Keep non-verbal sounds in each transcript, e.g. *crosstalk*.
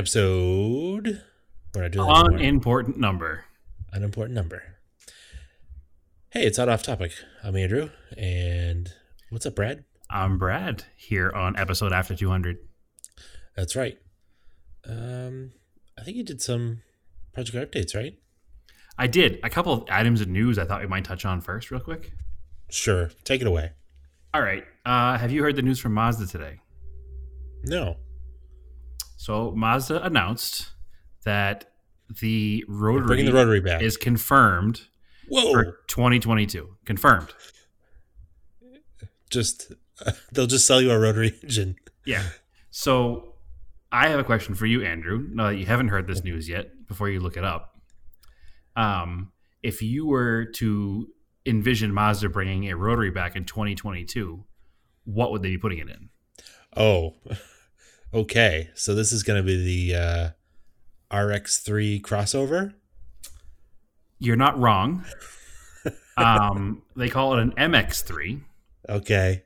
Episode. We're not doing that anymore. Unimportant number. Unimportant number. Hey, it's out off topic. I'm Andrew, and what's up, Brad? I'm Brad here on episode after 200. That's right. Um, I think you did some project updates, right? I did a couple of items of news I thought we might touch on first, real quick. Sure. Take it away. All right. Uh, have you heard the news from Mazda today? No. So Mazda announced that the rotary Bringing the rotary back. is confirmed Whoa! for 2022. Confirmed. Just *laughs* they'll just sell you a rotary engine. Yeah. So I have a question for you, Andrew. Now that you haven't heard this news yet, before you look it up, um, if you were to envision Mazda bringing a rotary back in 2022, what would they be putting it in? Oh, *laughs* okay. So this is going to be the uh, RX3 crossover. You're not wrong. *laughs* um, they call it an MX3. Okay.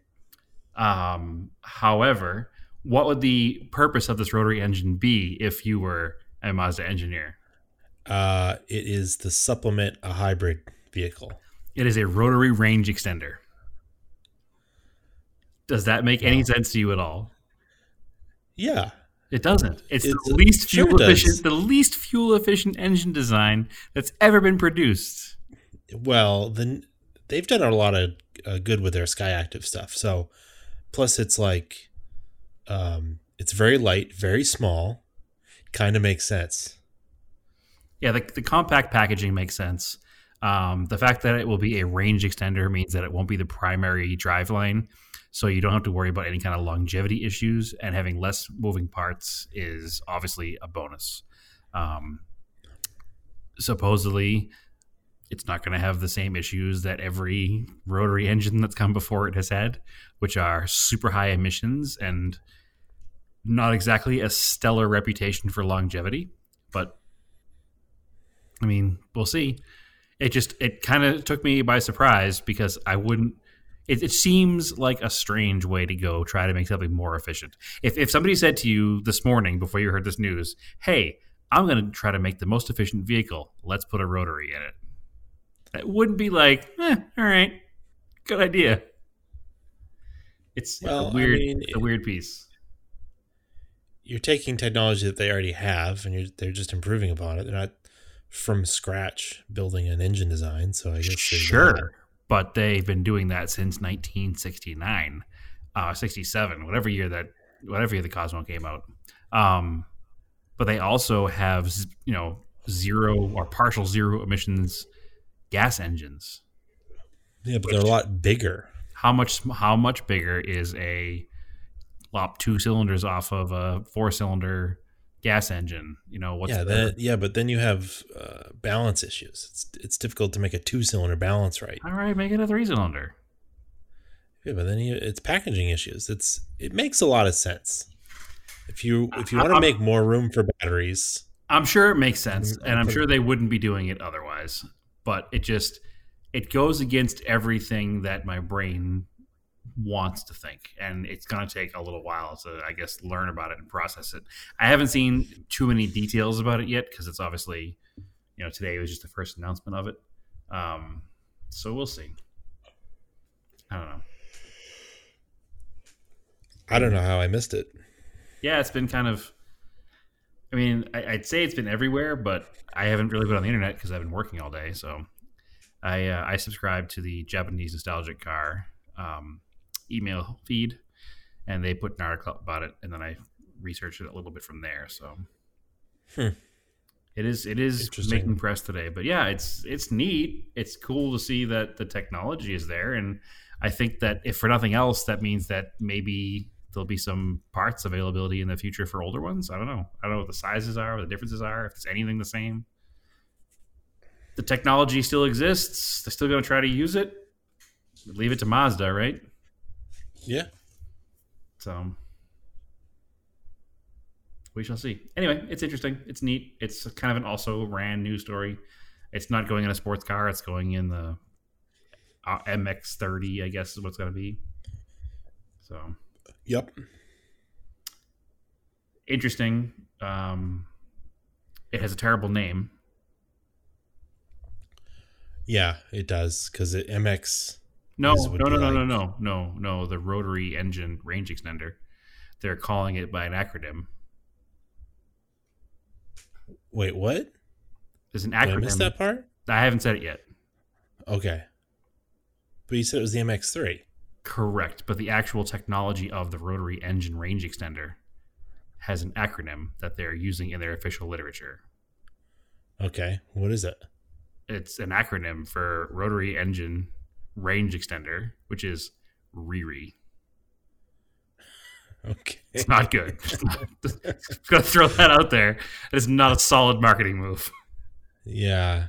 Um, however, what would the purpose of this rotary engine be if you were a Mazda engineer? Uh, it is to supplement a hybrid vehicle. It is a rotary range extender. Does that make any sense to you at all? Yeah. It doesn't. It's, It's- the least sure fuel does. efficient, the least fuel efficient engine design that's ever been produced. Well, then they've done a lot of uh, good with their Skyactiv stuff. So, plus it's like, um, it's very light, very small. Kind of makes sense. Yeah, the, the compact packaging makes sense. Um, the fact that it will be a range extender means that it won't be the primary driveline, so you don't have to worry about any kind of longevity issues. And having less moving parts is obviously a bonus. Um, supposedly, it's not going to have the same issues that every rotary *laughs* engine that's come before it has had, which are super high emissions and not exactly a stellar reputation for longevity. But I mean, we'll see. It just it kind of took me by surprise because I wouldn't. It, it seems like a strange way to go try to make something more efficient. If if somebody said to you this morning before you heard this news, "Hey, I'm going to try to make the most efficient vehicle. Let's put a rotary in it," it wouldn't be like, eh, "All right, good idea." It's Well, I a weird, mean, it's a weird piece. You're taking technology that they already have, and you're they're just improving upon it. They're not from scratch building an engine design. So I guess that. Sure, but they've been doing that since 1969, uh, 67, whatever year that, whatever year the Cosmo came out. Um, but they also have, you know, zero or partial zero emissions gas engines. Yeah, but they're a lot bigger. How much? How much bigger is a lop two cylinders off of a four cylinder gas engine? You know, what's yeah, that, yeah, but then you have uh, balance issues. It's it's difficult to make a two cylinder balance right. all right, make it a three cylinder. Yeah, but then you, it's packaging issues. It's it makes a lot of sense. If you if you want to make more room for batteries, I'm sure it makes sense, and I'm sure they wouldn't be doing it otherwise. But it just it goes against everything that my brain wants to think, and it's going to take a little while to, I guess, learn about it and process it. I haven't seen too many details about it yet because it's obviously, you know, today was just the first announcement of it. Um, so we'll see. I don't know. I don't know how I missed it. yeah, it's been kind of. I mean, I, I'd say it's been everywhere, but I haven't really been on the internet because I've been working all day. So, I uh, I subscribe to the Japanese nostalgic car um, email feed, and they put an article about it, and then I researched it a little bit from there. So, Hmm. it is it is making press today, but yeah, it's it's neat. It's cool to see that the technology is there, and I think that if for nothing else, that means that maybe there'll be some parts availability in the future for older ones. I don't know. I don't know what the sizes are, what the differences are, if it's anything the same. The technology still exists. They're still going to try to use it. Leave it to Mazda, right? Yeah, So we shall see. Anyway, it's interesting. It's neat. It's kind of an also ran news story. It's not going in a sports car. It's going in the uh, MX30, I guess is what's going to be. So Yep. interesting. Um, it has a terrible name. Yeah, it does because it MX. No, would no, no, be no, no, no, no, no. The rotary engine range extender. They're calling it by an acronym. Wait, what? There's an Did I acronym. miss that part? I haven't said it yet. Okay. But you said it was the MX3. Correct, but the actual technology of the rotary engine range extender has an acronym that they're using in their official literature. Okay. What is it? It's an acronym for rotary engine range extender, which is RIRI. Okay. It's not good. *laughs* Gotta throw that out there. It's not a solid marketing move. Yeah.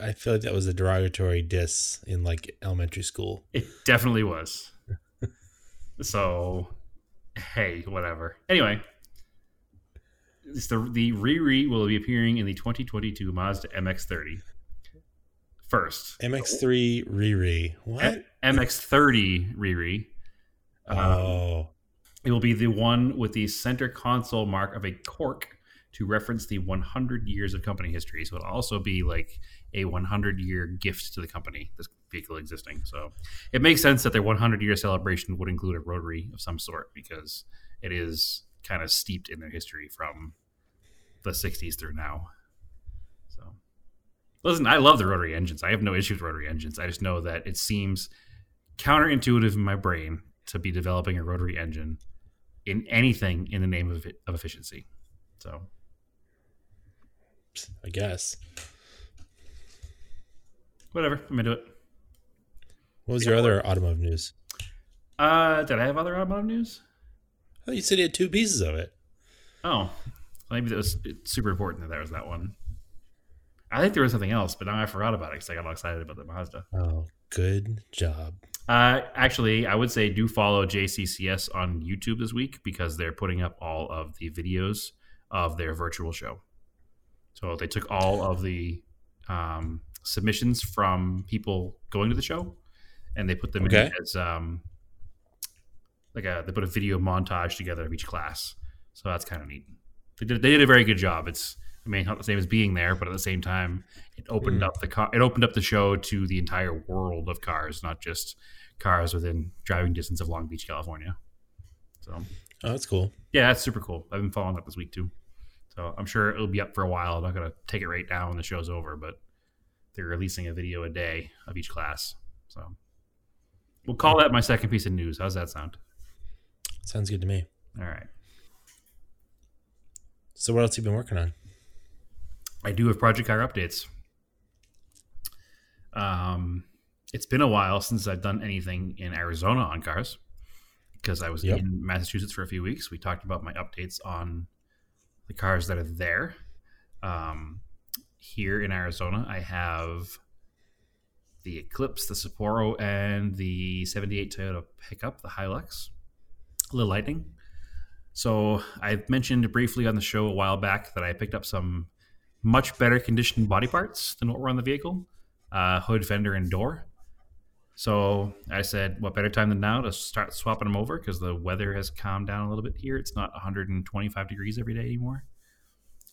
I feel like that was a derogatory diss in like elementary school. It definitely was. so, hey, whatever. Anyway, it's the the Riri will be appearing in the 2022 Mazda MX-30. First, MX3 Riri. What? MX-30 Riri. Um, oh. It will be the one with the center console mark of a cork to reference the 100 years of company history. So it'll also be like a 100 year gift to the company, this vehicle existing. So it makes sense that their 100 year celebration would include a rotary of some sort because it is kind of steeped in their history from the 60s through now. Listen, I love the rotary engines. I have no issue with rotary engines. I just know that it seems counterintuitive in my brain to be developing a rotary engine in anything in the name of, of efficiency. So I guess. whatever, I'm into it. What was your other automotive news? Uh, did I have other automotive news? Oh, you said you had two pieces of it. Oh, maybe that was super important that there was that one. I think there was something else, but now I forgot about it because I got all excited about the Mazda. Oh, good job. Uh, actually, I would say do follow JCCS on YouTube this week because they're putting up all of the videos of their virtual show. So they took all of the um, submissions from people going to the show, and they put them Okay. in as um, like a they put a video montage together of each class. So that's kind of neat. They did they did a very good job. It's I mean not the same as being there, but at the same time, it opened Hmm. up the car. It opened up the show to the entire world of cars, not just cars within driving distance of Long Beach, California. So Oh, that's cool. yeah, that's super cool. I've been following that this week too. So I'm sure it'll be up for a while. I'm not gonna take it right now when the show's over, but they're releasing a video a day of each class. So we'll call that my second piece of news. How's that sound? Sounds good to me. All right. So, what else you been working on? I do have project car updates. Um, it's been a while since I've done anything in Arizona on cars because I was Yep. in Massachusetts for a few weeks. We talked about my updates on the cars that are there. Um, here in Arizona, I have the Eclipse, the Sapporo, and the 78 Toyota pickup, the Hilux, the Lightning. So I mentioned briefly on the show a while back that I picked up some much better conditioned body parts than what were on the vehicle uh, hood, fender, and door. So I said, what better time than now to start swapping them over because the weather has calmed down a little bit here. It's not 125 degrees every day anymore.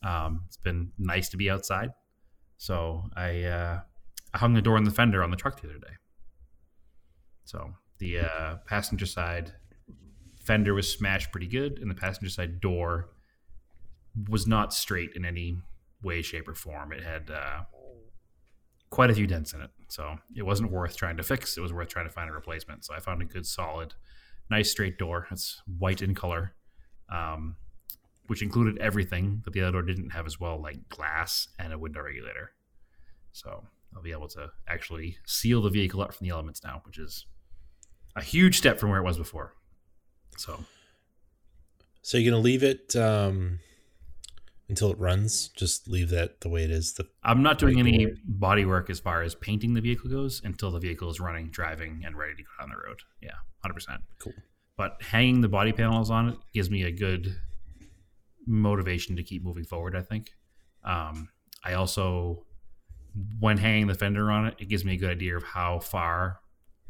Um, it's been nice to be outside. So I, uh, I hung the door and the fender on the truck the other day. So the uh, passenger side fender was smashed pretty good, and the passenger side door was not straight in any way, shape, or form. It had uh, quite a few dents in it, so it wasn't worth trying to fix. It was worth trying to find a replacement. So I found a good, solid, nice straight door. It's white in color, um, which included everything that the other door didn't have as well, like glass and a window regulator. So I'll be able to actually seal the vehicle up from the elements now, which is a huge step from where it was before. So So, you're to leave it um, until it runs? Just leave that the way it is? The I'm not doing any body work as far as painting the vehicle goes until the vehicle is running, driving, and ready to go down the road. Yeah, hundred percent. Cool. But hanging the body panels on it gives me a good motivation to keep moving forward. I think. Um, I also, when hanging the fender on it, it gives me a good idea of how far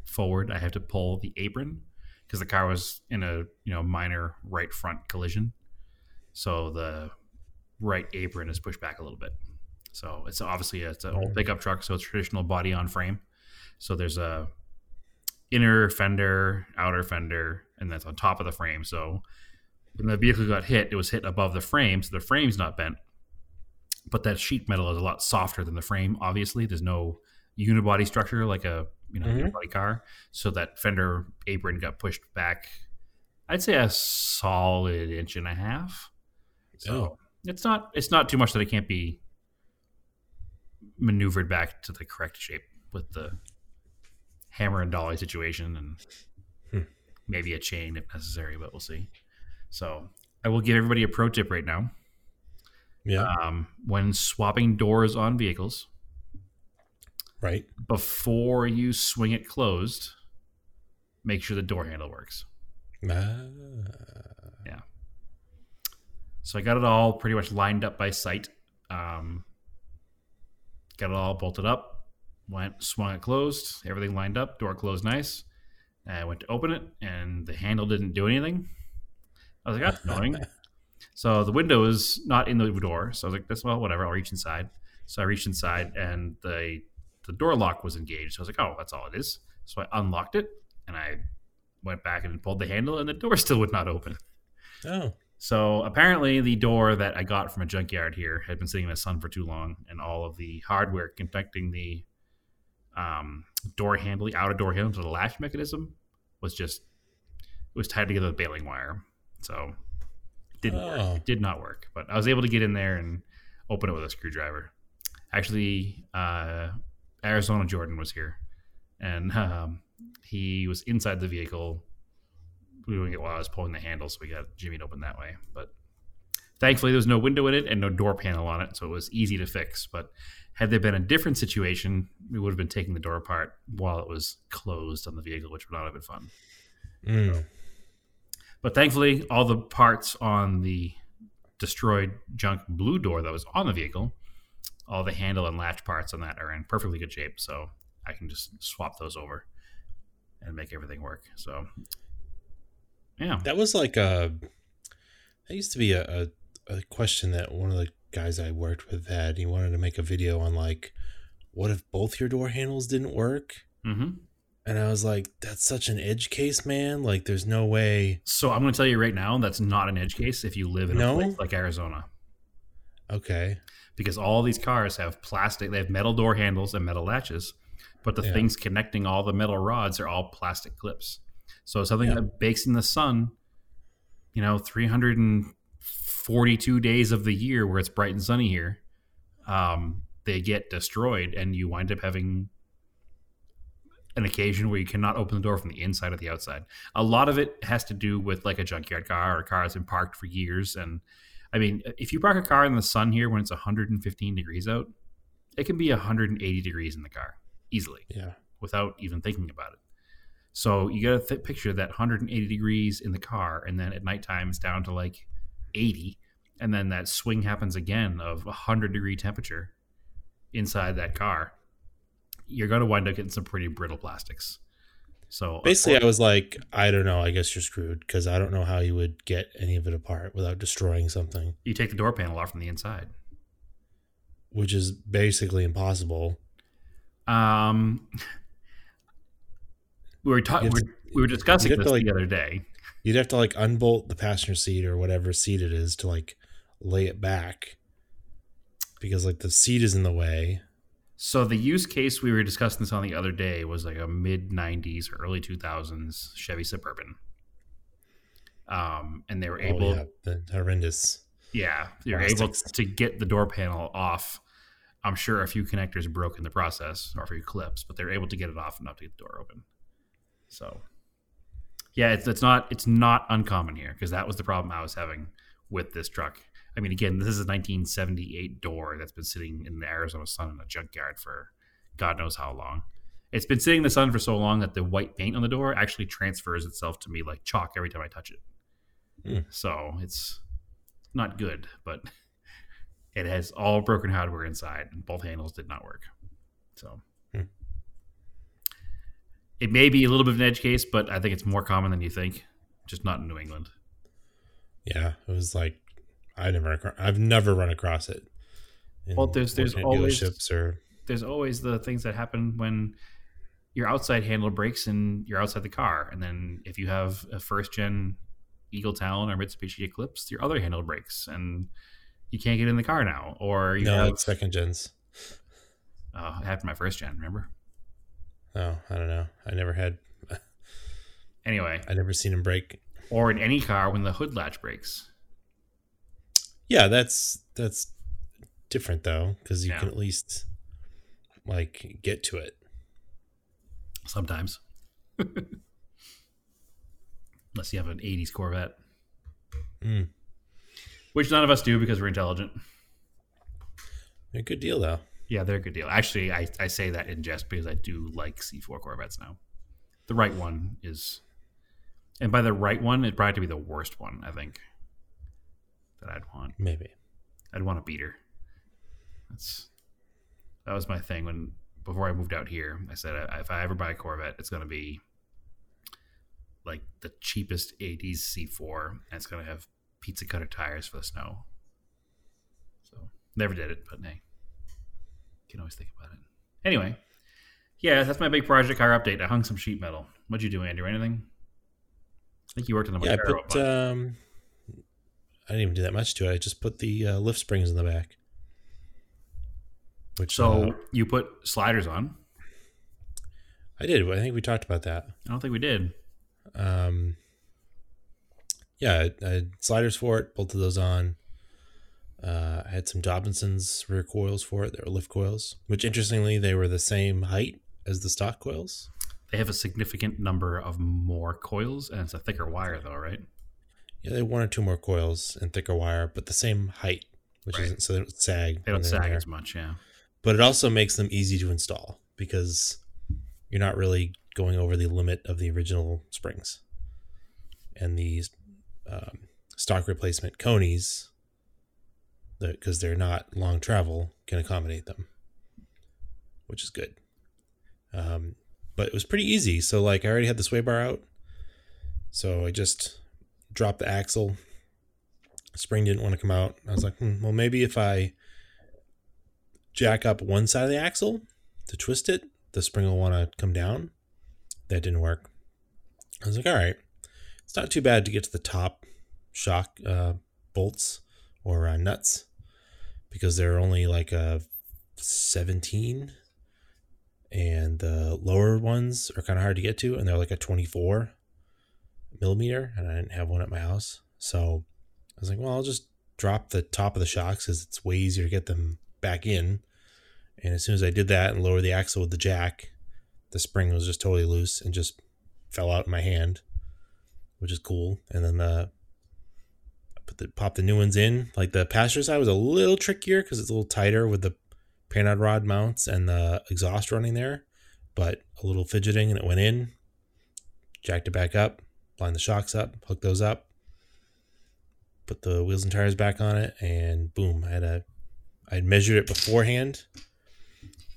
forward I have to pull the apron because the car was in a you know minor right front collision. so the right apron is pushed back a little bit. So it's obviously it's an old pickup truck, so it's traditional body on frame. So there's a inner fender, outer fender, and that's on top of the frame. So when the vehicle got hit, it was hit above the frame, so the frame's not bent. But that sheet metal is a lot softer than the frame. Obviously, there's no unibody structure like a you know Mhm. unibody car, so that fender apron got pushed back. I'd say a solid inch and a half. So Oh. It's not it's not too much that it can't be maneuvered back to the correct shape with the hammer and dolly situation and Hmm. maybe a chain if necessary, but we'll see. So I will give everybody a pro tip right now. Yeah. Um, when swapping doors on vehicles, right. before you swing it closed, make sure the door handle works. Ah. So I got it all pretty much lined up by sight. Um, got it all bolted up. Went swung it closed. Everything lined up. Door closed nice. I went to open it, and the handle didn't do anything. I was like, "That's annoying." *laughs* so the window is not in the door. So I was like, "That's well, whatever. I'll reach inside." So I reached inside, and the the door lock was engaged. So I was like, "Oh, that's all it is." So I unlocked it, and I went back and pulled the handle, and the door *laughs* still would not open. Oh. So apparently, the door that I got from a junkyard here had been sitting in the sun for too long, and all of the hardware connecting the um, door handle, the outer door handle to the latch mechanism, was just it was tied together with baling wire. So it didn't work. Oh. It did not work. But I was able to get in there and open it with a screwdriver. Actually, uh, Arizona Jordan was here, and *laughs* um, he was inside the vehicle doing it while I was pulling the handle, so we got Jimmy to open that way. But thankfully, there was no window in it and no door panel on it, so it was easy to fix. But had there been a different situation, we would have been taking the door apart while it was closed on the vehicle, which would not have been fun. Mm. But thankfully, all the parts on the destroyed junk blue door that was on the vehicle, all the handle and latch parts on that are in perfectly good shape. So I can just swap those over and make everything work. So, yeah. That was like a. That used to be a, a, a question that one of the guys I worked with had. He wanted to make a video on like, what if both your door handles didn't work? hmm And I was like, that's such an edge case, man. Like, there's no way. So I'm going to tell you right now that's not an edge case if you live in No? a place like Arizona, Okay. because all these cars have plastic. They have metal door handles and metal latches, but the Yeah. things connecting all the metal rods are all plastic clips. So something Yeah. that bakes in the sun, you know, 342 days of the year where it's bright and sunny here, um, they get destroyed, and you wind up having an occasion where you cannot open the door from the inside or the outside. A lot of it has to do with like a junkyard car or a car that's been parked for years. And I mean, if you park a car in the sun here when it's 115 degrees out, it can be 180 degrees in the car easily Yeah. without even thinking about it. So you got to th- picture that 180 degrees in the car, and then at nighttime it's down to like 80, and then that swing happens again of 100 degree temperature inside that car. You're going to wind up getting some pretty brittle plastics. So Basically, I was like, I don't know. I guess you're screwed because I don't know how you would get any of it apart without destroying something, you take the door panel off from the inside. which is basically impossible. Um, we were talking. We were discussing this to, like- the other day. You'd have to like unbolt the passenger seat or whatever seat it is to like lay it back because like the seat is in the way. So the use case we were discussing this on the other day was like a mid '90s or early 2000s Chevy Suburban, um, and they were able, oh, yeah, the horrendous. yeah, they were able to get the door panel off. I'm sure a few connectors broke in the process or a few clips, but they're able to get it off enough to get the door open. So, yeah, it's, it's not it's not uncommon here because that was the problem I was having with this truck. I mean, again, this is a 1978 door that's been sitting in the Arizona sun in a junkyard for God knows how long. It's been sitting in the sun for so long that the white paint on the door actually transfers itself to me like chalk every time I touch it. Hmm. So it's not good, but *laughs* it has all broken hardware inside, and both handles did not work. So. It may be a little bit of an edge case, but I think it's more common than you think. Just not in New England. Yeah, it was like I never, I've never run across it. in Well, there's- there's always- dealerships or There's always the things that happen when your outside handle breaks and you're outside the car, and then if you have a first gen Eagle Talon or Mitsubishi Eclipse, your other handle breaks and you can't get in the car now, or you no, have it's second gens. uh, it happened my first gen. Remember? Oh, I don't know. I never had. Anyway, I never seen him break. or in any car when the hood latch breaks. Yeah, that's that's different though, because you Yeah. can at least like get to it. Sometimes, *laughs* unless you have an '80s Corvette, Mm. which none of us do because we're intelligent. A good deal though. Yeah, they're a good deal. Actually, I, I say that in jest because I do like C4 Corvettes now. The right one is, and by the right one, it'd probably have to be the worst one, I think, that I'd want. Maybe. I'd want a beater. That's that was my thing when before I moved out here. I said if I ever buy a Corvette, it's going to be like the cheapest '80s C4, and it's going to have pizza cutter tires for the snow. So never did it, but hey, can always think about it. Anyway, yeah, that's my big project car update. I hung some sheet metal. What'd you do, Andrew? Anything? I think you worked on the Yeah, I put. um I didn't even do that much to it. I just put the uh, lift springs in the back. Which so uh, you put sliders on. I did. I think we talked about that. I don't think we did. Um, yeah, I, I had sliders for it. Bolted those on. Uh, I had some Dobinson's rear coils for it. They were lift coils, which interestingly they were the same height as the stock coils. They have a significant number of more coils, and it's a thicker wire, though, right? Yeah, they had one or two more coils and thicker wire, but the same height, which Right. isn't so they don't sag. They don't sag as much, yeah. but it also makes them easy to install because you're not really going over the limit of the original springs and these um, stock replacement Konis because they're not long travel can accommodate them which is good. Um, but it was pretty easy. So like i already had the sway bar out. So i just dropped the axle. Spring didn't want to come out. I was like hmm, well maybe if i jack up one side of the axle to twist it, the spring will want to come down. That didn't work. I was like, all right, it's not too bad to get to the top shock uh, bolts or uh, nuts because they're only like a 17 and the lower ones are kind of hard to get to and they're like a 24 millimeter and I didn't have one at my house. So I was like, well, I'll just drop the top of the shocks because it's way easier to get them back in. And as soon as I did that and lowered the axle with the jack, the spring was just totally loose and just fell out in my hand, which is cool. And then uh, I put the pop the new ones in. Like the passenger side was a little trickier because it's a little tighter with the Panhard rod mounts and the exhaust running there, but a little fidgeting and it went in. Jacked it back up, lined the shocks up, hooked those up, put the wheels and tires back on it, and boom! I had a I had measured it beforehand,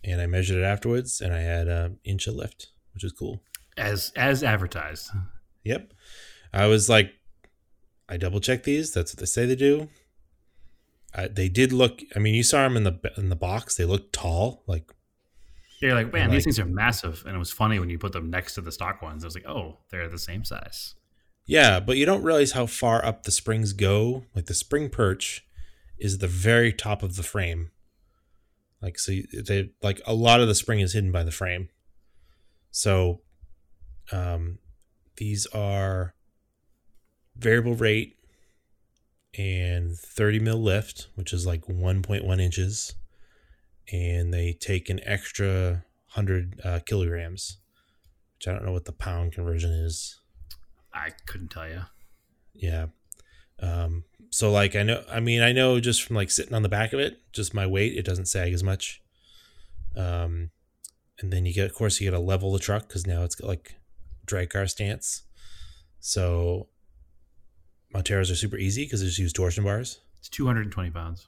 and I measured it afterwards, and I had an inch of lift, which is cool. As as advertised. Yep. I was like, I double check these. That's what they say they do. I, they did look. I mean, you saw them in the in the box. They looked tall. Like, You're like, man, Like- these things are massive. And it was funny when you put them next to the stock ones. I was like, oh, they're the same size. yeah, but you don't realize how far up the springs go. Like the spring perch is the very top of the frame. Like so, they like a lot of the spring is hidden by the frame. So, um, these are variable rate and 30 mil lift, which is like 1.1 inches, and they take an extra 100 uh, kilograms, which I don't know what the pound conversion is. I couldn't tell you. Yeah. Um, so like I know I mean I know just from like sitting on the back of it, just my weight, it doesn't sag as much. Um and then you get of course you get to level the truck because now it's got like drag car stance. So Monteros are super easy because they just use torsion bars. It's 220 pounds.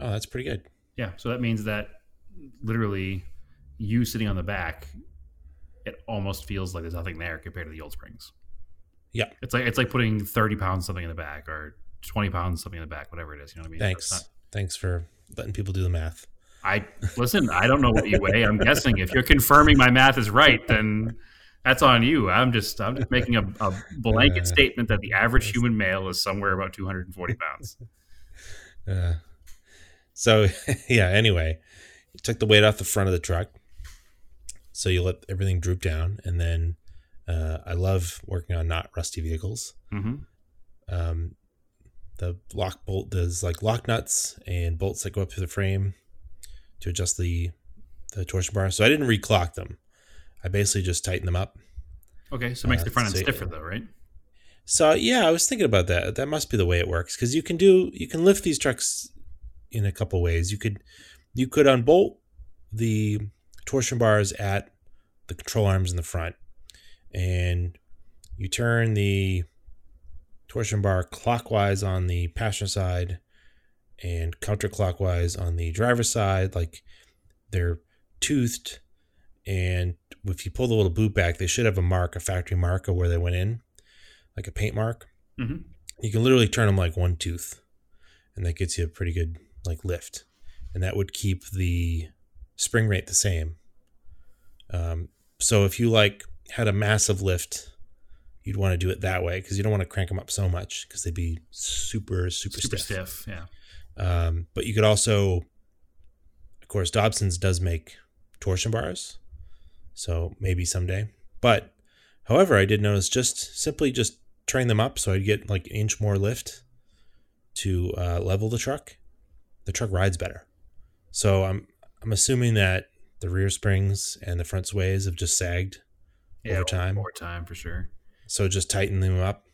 Oh, that's pretty good. Yeah. So that means that literally you sitting on the back, it almost feels like there's nothing there compared to the old springs. Yeah. It's like it's like putting 30 pounds something in the back or twenty pounds something in the back, whatever it is. You know what I mean? Thanks. Not- Thanks for letting people do the math. I listen. I don't know what you weigh. I'm guessing if you're confirming my math is right, then that's on you. I'm just I'm just making a, a *laughs* blanket Uh, statement that the average human male is somewhere about 240 pounds. *laughs* Uh, so *laughs* yeah. Anyway, you took the weight off the front of the truck, so you let everything droop down, and then uh, I love working on not rusty vehicles. hmm Um, the lock bolt does like lock nuts and bolts that go up through the frame to adjust the the torsion bar. So I didn't reclock them. I basically just tightened them up. Okay, so it makes Uh, the front end so- stiffer though, right? So yeah, I was thinking about that. That must be the way it works because you can do you can lift these trucks in a couple ways. You could you could unbolt the torsion bars at the control arms in the front, and you turn the torsion bar clockwise on the passenger side and counterclockwise on the driver's side. Like they're toothed, and if you pull the little boot back, they should have a mark, a factory mark of where they went in like a paint mark. Mhm. You can literally turn them like one tooth, and that gets you a pretty good like lift, and that would keep the spring rate the same. Um, so if you like had a massive lift, you'd want to do it that way because you don't want to crank them up so much because they'd be super super, Super stiff. stiff. Yeah. Um, but you could also, of course, Dobson's does make torsion bars, so maybe someday. But however, I did notice just simply just turning them up so I'd get like an inch more lift to uh, level the truck. The truck rides better. So I'm I'm assuming that the rear springs and the front sways have just sagged Yeah, over time. Over time for sure. So just tighten them up,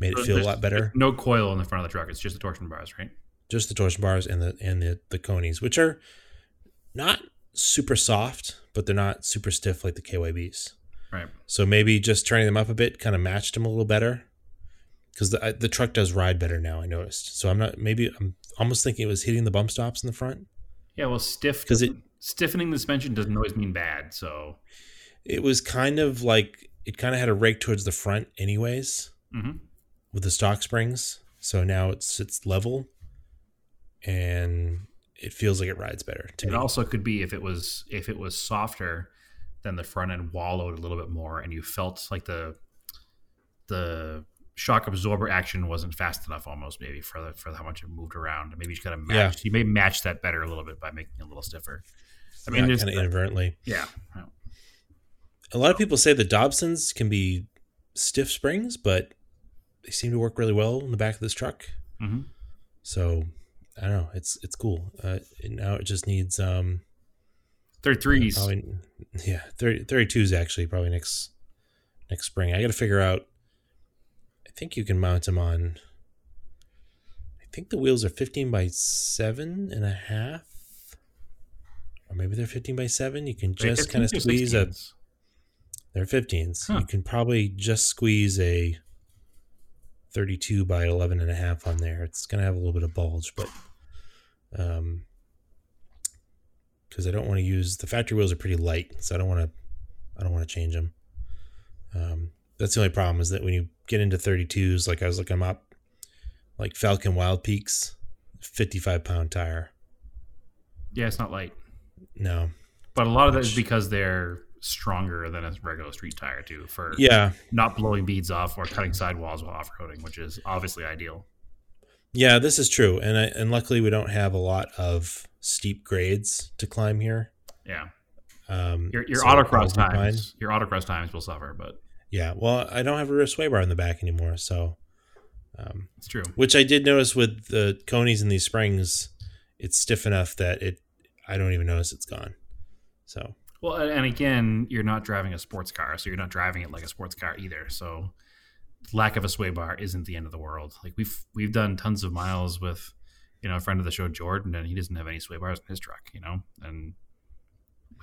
made it feel a lot better. No coil in the front of the truck. It's just the torsion bars, right? just the torsion bars and the and the the Konis, which are not super soft, but they're not super stiff like the KYBs. Right. So maybe just turning them up a bit kind of matched them a little better, because the I- the truck does ride better now. I noticed. So I'm not maybe I'm almost thinking it was hitting the bump stops in the front Yeah. Well, stiff because it stiffening the suspension doesn't always mean bad. So. it was kind of like it kind of had a rake towards the front anyways hmm with the stock springs. So now it's it's level, and it feels like it rides better to It me. also could be if it was if it was softer, then the front end wallowed a little bit more, and you felt like the the shock absorber action wasn't fast enough, almost maybe for the, for how much it moved around. Maybe you just got to match. You may match that better a little bit by making it a little stiffer. I mean, yeah, kind of inadvertently. yeah, a lot of people say the Dobsons can be stiff springs, but they seem to work really well in the back of this truck. hmm So I don't know. It's it's cool. Uh, now it just needs um thirty threes. threes. probably yeah 30, 32 is actually probably next next spring. I got to figure out. I think you can mount them on. I think the wheels are fifteen by seven and a half, or maybe they're fifteen by seven. You can just kind of 15s or squeeze a They're 15s. Huh. You can probably just squeeze a 32 by 11 and a half on there. It's going to have a little bit of bulge, but um cuz I don't want to use the factory wheels are pretty light, so I don't want to I don't want to change them. Um that's the only problem is that when you get into 32s like I was looking up like Falken Wildpeaks 55 pound tire. Yeah, it's not light, No. but a lot of that is because they're stronger than a regular street tire too for Yeah. not blowing beads off or cutting sidewalls while off roading, which is obviously ideal. Yeah, this is true, and I, and luckily we don't have a lot of steep grades to climb here. Yeah, Um, your your so autocross times, your autocross times will suffer, but Yeah, well, I don't have a rear sway bar in the back anymore, so um, it's true. which I did notice with the Konis and these springs, it's stiff enough that it I don't even notice it's gone. So Well, and again, you're not driving a sports car, so you're not driving it like a sports car either. So, lack of a sway bar isn't the end of the world. Like we've we've done tons of miles with, you know, a friend of the show, Jordan, and he doesn't have any sway bars in his truck, you know, and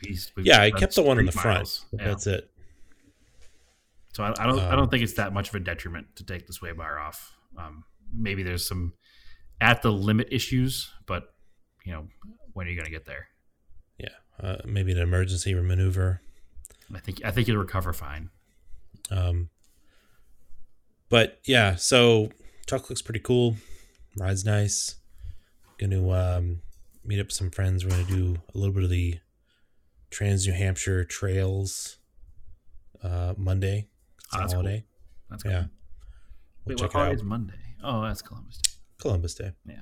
he's yeah, I kept the one in the street front. Yeah. That's it. So I, I don't I Um, don't think it's that much of a detriment to take the sway bar off. Um, maybe there's some at the limit issues, but you know, when are you going to get there? Uh, maybe an emergency maneuver. I think I think you'll recover fine. Um, but yeah, so truck looks pretty cool. Rides nice. Gonna um, meet up with some friends. We're gonna do a little bit of the Trans New Hampshire Trails uh, Monday. It's Oh, a that's cool. holiday. That's cool. Yeah. We'll Wait, what holiday is Monday? Oh, that's Columbus Day. Columbus Day. Yeah,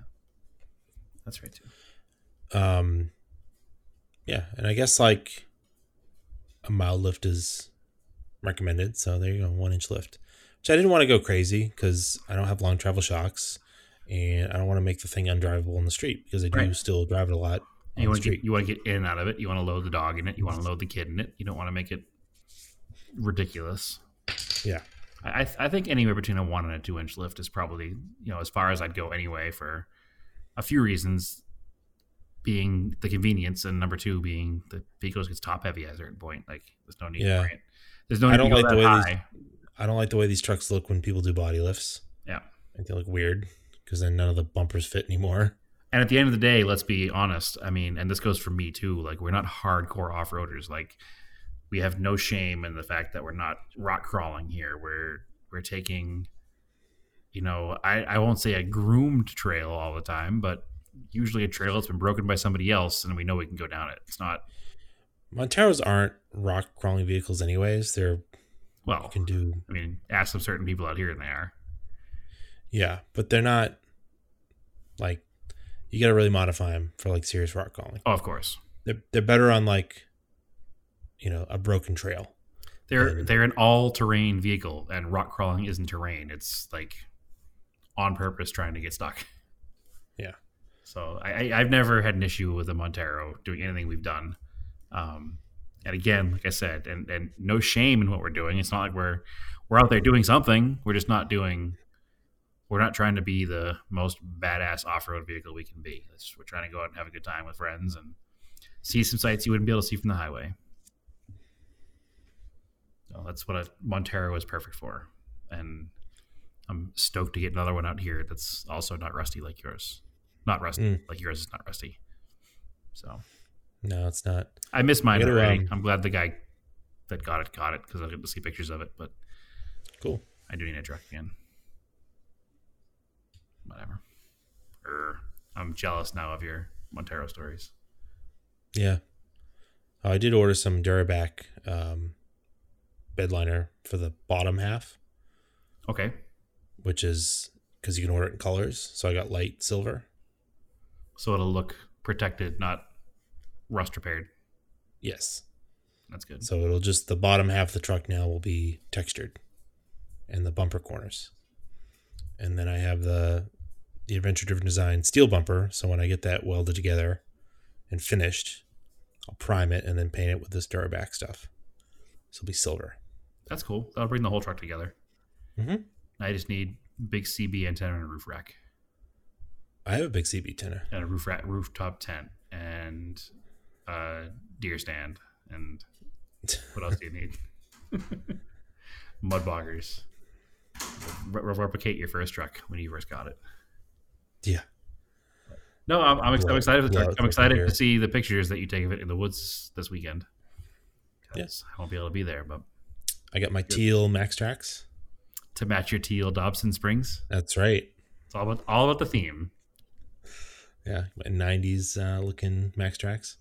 that's right too. Um, yeah, and I guess like a mild lift is recommended. So there you go, one inch lift. Which I didn't want to go crazy because I don't have long travel shocks, and I don't want to make the thing undrivable in the street because I do Right. still drive it a lot. You want get you want to get in and out of it. You want to load the dog in it. You want to load the kid in it. You don't want to make it ridiculous. Yeah. I I, th- I think anywhere between a one and a two inch lift is probably you know as far as I'd go anyway for a few reasons. Being the convenience, and number two being the vehicle gets top heavy at a certain point. Like there's no need Yeah. for it. There's no I don't like the way these- I don't like the way these trucks look when people do body lifts. Yeah. I think they look weird because then none of the bumpers fit anymore. And at the end of the day, let's be honest. I mean, and this goes for me too. Like, we're not hardcore off roaders. Like, we have no shame in the fact that we're not rock crawling here. We're we're taking, you know, I, I won't say a groomed trail all the time, but usually a trail that's been broken by somebody else, and we know we can go down it. It's not Monteros aren't rock crawling vehicles, anyways. They're you well. can do I mean, ask some certain people out here, and they are. Yeah, but they're not like you got to really modify them for like serious rock crawling. Oh, of course, They're they're better on like you know a broken trail. they're they're an all terrain vehicle, and rock crawling isn't terrain. It's like on purpose trying to get stuck. Yeah. So I, I, I've never had an issue with the Montero doing anything we've done. Um, and again, like I said, and, and no shame in what we're doing. It's not like we're we're out there doing something. We're just not doing. We're not trying to be the most badass off road vehicle we can be. It's, we're trying to go out and have a good time with friends and see some sights you wouldn't be able to see from the highway. So that's what a Montero is perfect for, and I'm stoked to get another one out here that's also not rusty like yours. Not rusty Mm. like yours is not rusty. So No, it's not. I missed mine already. Um, I'm glad the guy that got it got it because I get to see pictures of it. But Cool. I do need a truck again. Whatever. Er, I'm jealous now of your Montero stories. Yeah. Oh, I did order some Durabak um, bed liner for the bottom half, Okay. which is because you can order it in colors. So I got light silver. So it'll look protected, not rust repaired. Yes. That's good. So it'll just the bottom half of the truck now will be textured, and the bumper corners, and then I have the the adventure driven design steel bumper. So when I get that welded together and finished, I'll prime it and then paint it with this Durabak stuff. So it'll be silver. That's cool. That'll bring the whole truck together. Mhm. I just need big CB antenna and a roof rack I have a big CB tenor. and a roof rack, rooftop tent and a deer stand and *laughs* what else do you need? Mud boggers. Re- re- replicate your first truck when you first got it. Yeah. No, I'm, I'm, ex- I'm excited. For the truck. I'm excited to see the pictures that you take of it in the woods this weekend. Yes. I won't be able to be there, but I got my teal MaxTrax. to match your teal Dobson Springs, That's right. it's all about all about the theme. Yeah, '90s uh, looking MaxTrax.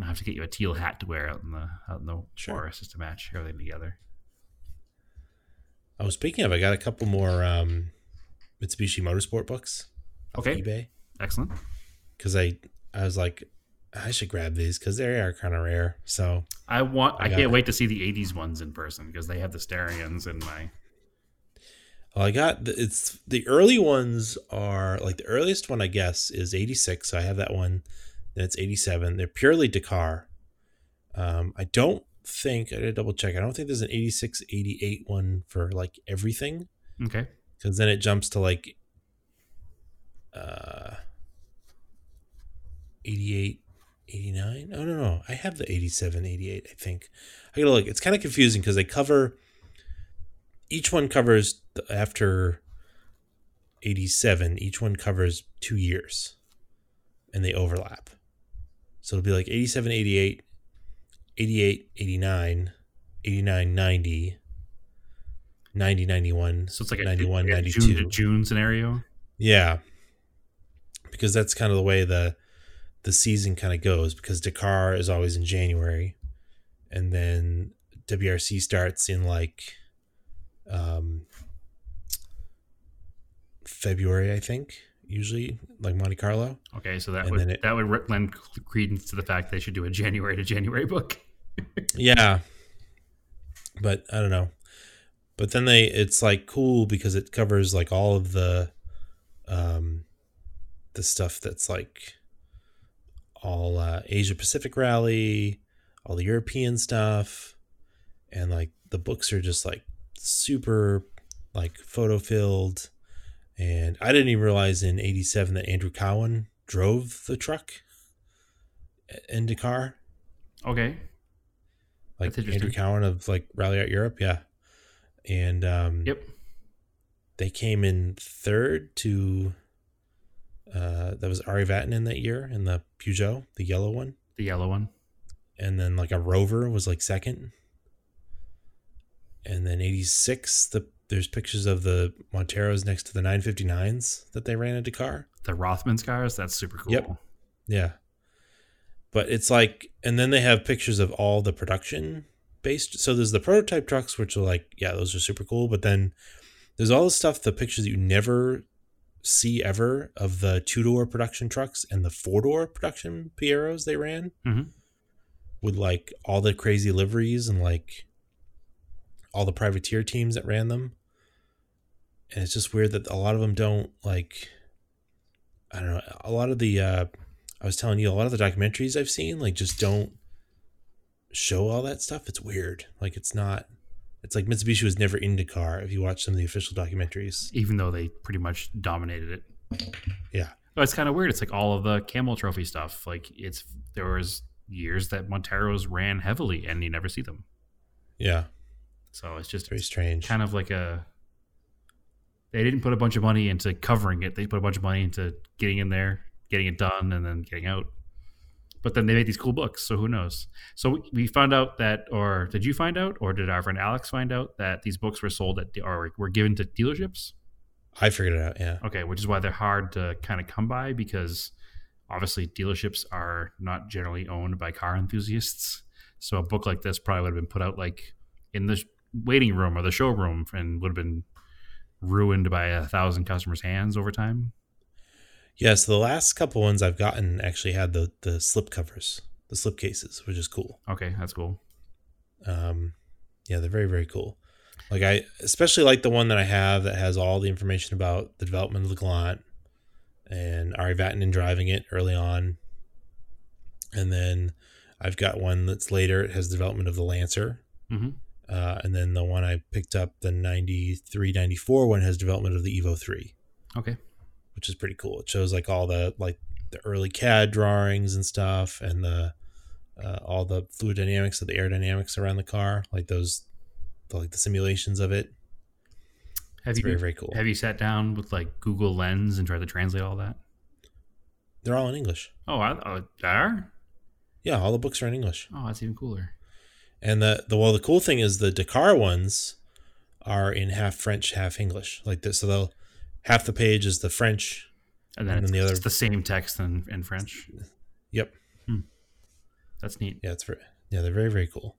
I have to get you a teal hat to wear out in the out in the Sure. forest just to match everything together. I was speaking of, I got a couple more um, Mitsubishi Motorsport books. Okay. eBay. Excellent. because I I was like I should grab these because they are kind of rare. So I want. I, I can't it. wait to see the '80s ones in person because they have the Starions in my. Well, I got the, it's the early ones are like the earliest one I guess is eighty six. So I have that one. Then it's eighty seven. They're purely Dakar. Um, I don't think I did a double check. I don't think there's an 86, 88 one for like everything Okay. because then it jumps to like uh 88 89 oh no no i have the 87 88 i think i gotta look it's kind of confusing because they cover each one covers after 87 each one covers two years and they overlap so it'll be like 87 88 88 89 89 90 90, 91. So it's like a 91, a 92. June to June scenario. Yeah. Because that's kind of the way the the season kind of goes because Dakar is always in January and then WRC starts in like um February, I think, usually like Monte Carlo. Okay, so that And would it- that would lend credence to the fact they should do a January to January book. *laughs* Yeah. But I don't know. But then they it's like cool because it covers like all of the um the stuff that's like all uh Asia Pacific rally, all the European stuff and like the books are just like super like photo filled and I didn't even realize in 87 that Andrew Cowan drove the truck in car. Okay, like. Andrew Cowan of like Ralliart Europe, yeah. And um yep. they came in third to uh that was Ari Vatanen that year in the Peugeot, the yellow one. The yellow one. And then like a Rover was like second. And then 86, the there's pictures of the Monteros next to the 959s that they ran at Dakar. The Rothman's cars. That's super cool. Yep. Yeah. But it's like, and then they have pictures of all the production based. So there's the prototype trucks, which are like, yeah, those are super cool. But then there's all the stuff, the pictures that you never see ever of the two door production trucks and the four door production Pajeros they ran Mhm. with like all the crazy liveries and like all the privateer teams that ran them. And it's just weird that a lot of them don't like, I don't know, a lot of the, uh, I was telling you, a lot of the documentaries I've seen, like, just don't show all that stuff. It's weird. Like, it's not, it's like Mitsubishi was never in Dakar if you watch some of the official documentaries. Even though they pretty much dominated it. Yeah. But it's kind of weird. It's like all of the Camel Trophy stuff. Like it's there was years that Monteros ran heavily, and you never see them. Yeah. So it's just very strange. kind of like a. They didn't put a bunch of money into covering it. They put a bunch of money into getting in there, getting it done, and then getting out. But then they made these cool books, so who knows? So we- found out that, or did you find out, or did our friend Alex find out that these books were sold at, or were given to dealerships? I figured it out. Yeah. Okay, which is why they're hard to kind of come by because obviously dealerships are not generally owned by car enthusiasts. So a book like this probably would have been put out like in the waiting room or the showroom and would have been ruined by a thousand customers' hands over time. Yeah. So the last couple ones I've gotten actually had the, the slip covers, the slip cases, which is cool. Okay, that's cool. Um, yeah, they're very, very cool. Like I especially like the one that I have that has all the information about the development of the Galant and Ari Vatanen driving it early on. And then I've got one that's later. It has development of the Lancer. hmm Uh, and then the one I picked up, the 93, 94 one has development of the Evo 3, Okay. which is pretty cool. It shows like all the, like the early CAD drawings and stuff and the, uh, all the fluid dynamics of the aerodynamics around the car, like those, the, like the simulations of it. Have It's you very, very cool. have you sat down with like Google Lens and tried to translate all that? They're all in English. Oh, I, oh, they are? Yeah, all the books are in English. Oh, that's even cooler. And the the well, the cool thing is the Dakar ones are in half French, half English. Like this, so they'll half the page is the French. And then And it's, then the other- it's the same text in, in French. Yep. That's neat. Yeah, it's very yeah, they're very very cool.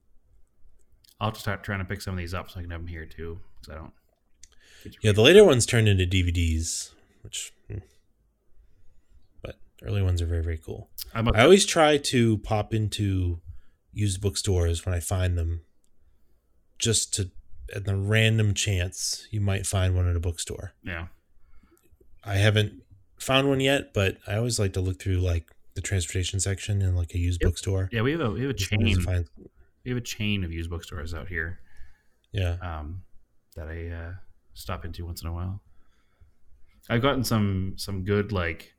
I'll just start trying to pick some of these up so I can have them here too. Because I don't. Yeah, the later ones turned into DVDs, which, hmm. but early ones are very very cool. I always try to pop into used bookstores when I find them, just to at the random chance you might find one at a bookstore. yeah. I haven't found one yet, but I always like to look through like the transportation section in like a used Yep. bookstore. Yeah, we have a we have a Just wanted to chain. find- We have a chain of used bookstores out here yeah, um, that I uh, stop into once in a while. I've gotten some some good like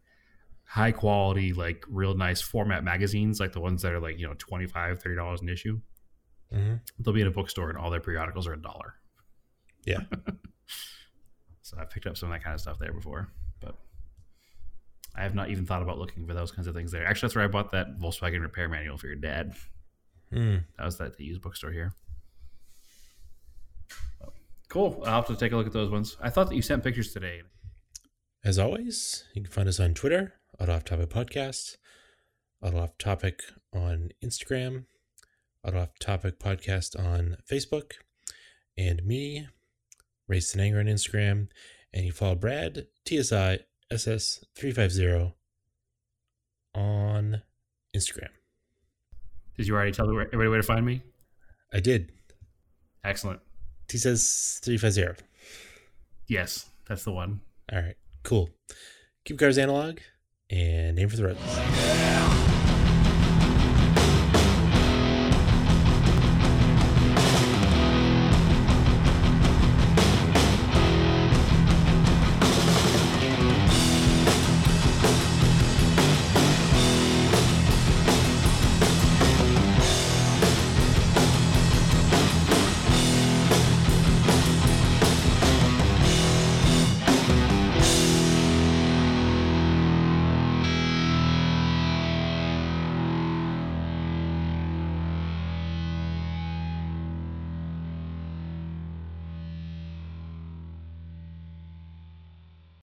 high quality like real nice format magazines like the ones that are like you know 25 30 dollars an issue hmm they'll be in a bookstore and all their periodicals are a dollar Yeah. *laughs* so I've picked up some of that kind of stuff there before but i have not even thought about looking for those kinds of things there actually that's where i bought that volkswagen repair manual for your dad Mm. that was that the used bookstore here Cool. I'll have to take a look at those ones. I thought that you sent pictures today. As always, you can find us on Twitter, Auto Off Topic Podcast, Auto Off Topic on Instagram, Auto Off Topic Podcast on Facebook, and me, Race and Anger on Instagram. And you follow Brad, TSI SS350 on Instagram. Did you already tell everybody where to find me? I did. Excellent. T says 350. Yes, that's the one. All right, cool. Keep cars analog and aim for the road.